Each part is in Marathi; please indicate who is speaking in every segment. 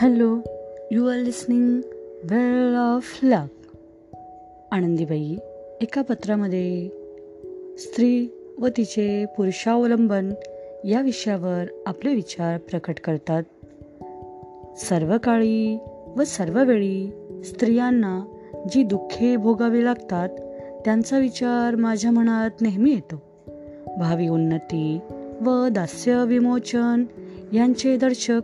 Speaker 1: Hello you are listening well of luck Anandibai एका पत्रामध्ये स्त्री व तिचे पुरुषावलंबन या विषयावर आपले विचार प्रकट करतात. सर्व काळी व सर्व वेळी स्त्रियांना जी दुःखे भोगावी लागतात त्यांचा विचार माझ्या मनात नेहमी येतो. भावी उन्नती व दास्य विमोचन यांचे दर्शक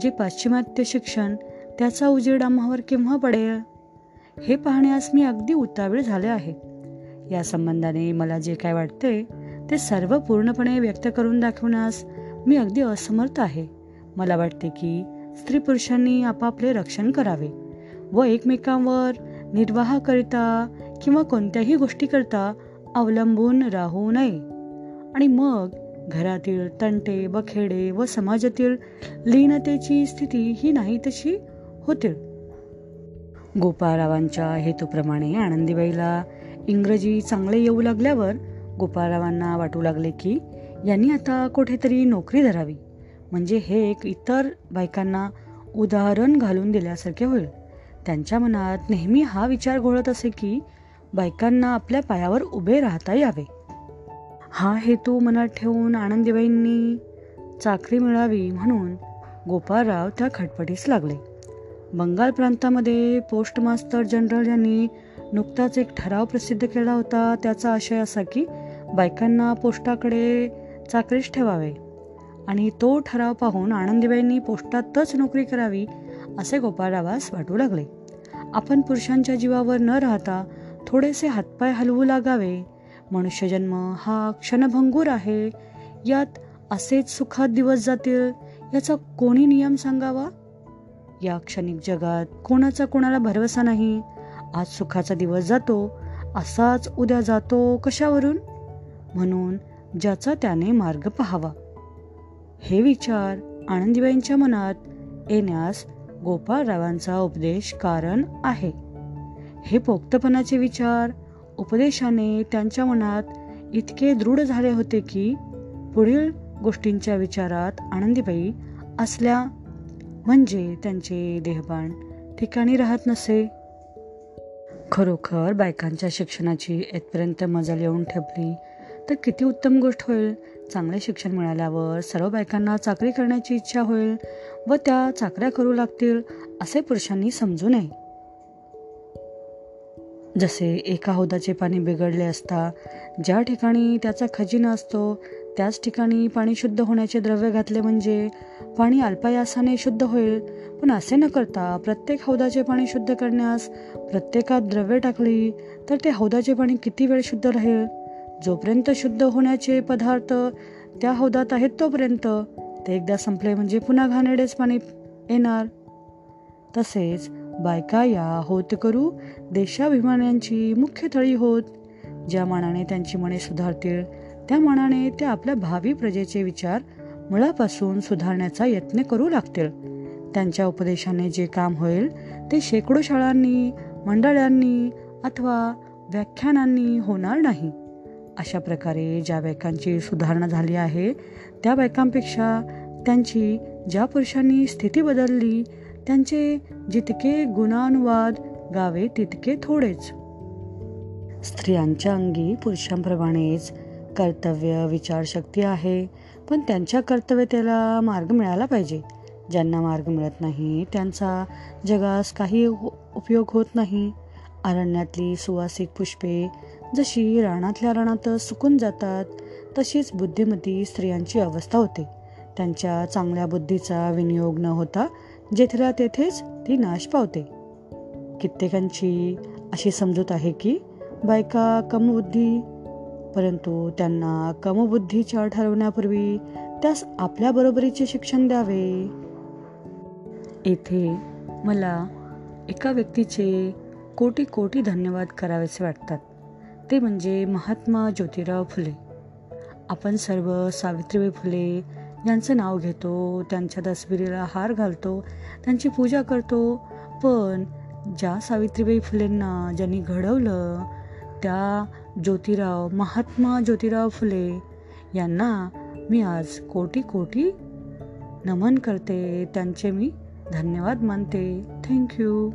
Speaker 1: जे पाश्चिमात्य शिक्षण त्याचा उजेड आम्हावर केव्हा पडेल? हे पाहण्यास मी अगदी उतावीळ झाले आहे. या संबंधाने मला जे काय वाटते ते सर्व पूर्णपणे व्यक्त करून दाखवण्यास मी अगदी असमर्थ आहे. मला वाटते की स्त्री पुरुषांनी आपापले रक्षण करावे व एकमेकांवर निर्वाहाकरिता किंवा कोणत्याही गोष्टीकरता अवलंबून राहू नये. आणि मग घरातील तंटे बखेडे व समाजातील लीनतेची स्थिती ही नाही तशी होतील गोपाळरावांच्या हेतूप्रमाणे आनंदीबाईला इंग्रजी चांगले येऊ लागल्यावर गोपाळरावांना वाटू लागले की यांनी आता कुठेतरी नोकरी धरावी. म्हणजे हे एक इतर बायकांना उदाहरण घालून दिल्यासारखे होईल. त्यांच्या मनात नेहमी हा विचार घोळत असे की बायकांना आपल्या पायावर उभे राहता यावे. हा हेतू मनात ठेवून आनंदीबाईंनी चाकरी मिळावी म्हणून गोपाळराव त्या खटपटीस लागले. बंगाल प्रांतामध्ये पोस्ट मास्तर जनरल यांनी नुकताच एक ठराव प्रसिद्ध केला होता त्याचा आशय असा की बायकांना पोस्टाकडे चाकरीस ठेवावे. आणि तो ठराव पाहून आनंदीबाईंनी पोस्टातच नोकरी करावी असे गोपाळरावास वाटू लागले. आपण पुरुषांच्या जीवावर न राहता थोडेसे हातपाय हलवू लागावे मनुष्यजन्म हा क्षणभंगूर आहे. यात असेच सुखात दिवस जातील याचा कोणी नियम सांगावा? या क्षणिक जगात कोणाचा कोणाला भरवसा नाही. आज सुखाचा दिवस जातो असाच उद्या जातो कशावरून? म्हणून ज्याचा त्याने मार्ग पहावा. हे विचार आनंदीबाईंच्या मनात येण्यास गोपाळरावांचा उपदेश कारण आहे. हे पोक्तपणाचे विचार उपदेशाने त्यांच्या मनात इतके दृढ झाले होते की पुढील गोष्टींच्या विचारात आनंदीबाई असल्या म्हणजे त्यांचे देहबाण ठिकाणी राहत नसे. खरोखर बायकांच्या शिक्षणाची येथपर्यंत मजल येऊन ठेपली तर किती उत्तम गोष्ट होईल? चांगले शिक्षण मिळाल्यावर सर्व बायकांना चाकरी करण्याची इच्छा होईल व त्या चाकऱ्या करू लागतील असे पुरुषांनी समजू नये. जसे एका हौदाचे पाणी बिघडले असता ज्या ठिकाणी त्याचा खजिना असतो त्याच ठिकाणी पाणी शुद्ध होण्याचे द्रव्य घातले म्हणजे पाणी अल्पायासाने शुद्ध होईल. पण असे न करता प्रत्येक हौदाचे पाणी शुद्ध करण्यास प्रत्येकात द्रव्य टाकली तर ते हौदाचे पाणी किती वेळ शुद्ध राहील? जोपर्यंत शुद्ध होण्याचे पदार्थ त्या हौदात आहेत तोपर्यंत ते एकदा संपले म्हणजे पुन्हा घाणेडेच पाणी येणार. तसेच बायका या होत करू. देशाभिमानांची मुख्य तळी होत. ज्या मानाने त्यांची मने सुधारतील त्या मानाने ते आपल्या भावी प्रजेचे विचार मुळापासून सुधारण्याचा यत्न करू लागतील. त्यांच्या उपदेशाने जे काम होईल ते शेकडो शाळांनी मंडळांनी अथवा व्याख्यानांनी होणार नाही. अशा प्रकारे ज्या बायकांची सुधारणा झाली आहे त्या बायकांपेक्षा त्यांची ज्या पुरुषांनी स्थिती बदलली त्यांचे जितके गुणानुवाद गावे तितके थोडेच. स्त्रियांच्या अंगी पुरुषांप्रमाणेच कर्तव्य विचारशक्ती आहे पण त्यांच्या कर्तव्यतेला मार्ग मिळाला पाहिजे. ज्यांना मार्ग मिळत नाही त्यांचा जगास काही उपयोग होत नाही. अरण्यातली सुवासिक पुष्पे जशी रानातल्या रानात सुकून जातात तशीच बुद्धिमती स्त्रियांची अवस्था होते. त्यांच्या चांगल्या बुद्धीचा विनियोग न होता जेथेला तेथेच ती नाश पावते. कित्येकांची अशी समजूत आहे की बायका कमबुद्धी परंतु त्यांना कमबुद्धीच्या ठरवण्यापूर्वी त्यास आपल्या बरोबरीचे शिक्षण द्यावे. येथे मला एका व्यक्तीचे कोटी कोटी धन्यवाद करावेसे वाटतात. ते म्हणजे महात्मा ज्योतिराव फुले. आपण सर्व सावित्रीबाई फुले यांचं नाव घेतो त्यांच्या दसबिरीला हार घालतो त्यांची पूजा करतो. पण ज्या सावित्रीबाई फुलेंना ज्यांनी घडवलं त्या ज्योतिराव महात्मा ज्योतिराव फुले यांना मी आज कोटी कोटी नमन करते. त्यांचे मी धन्यवाद मानते. थँक्यू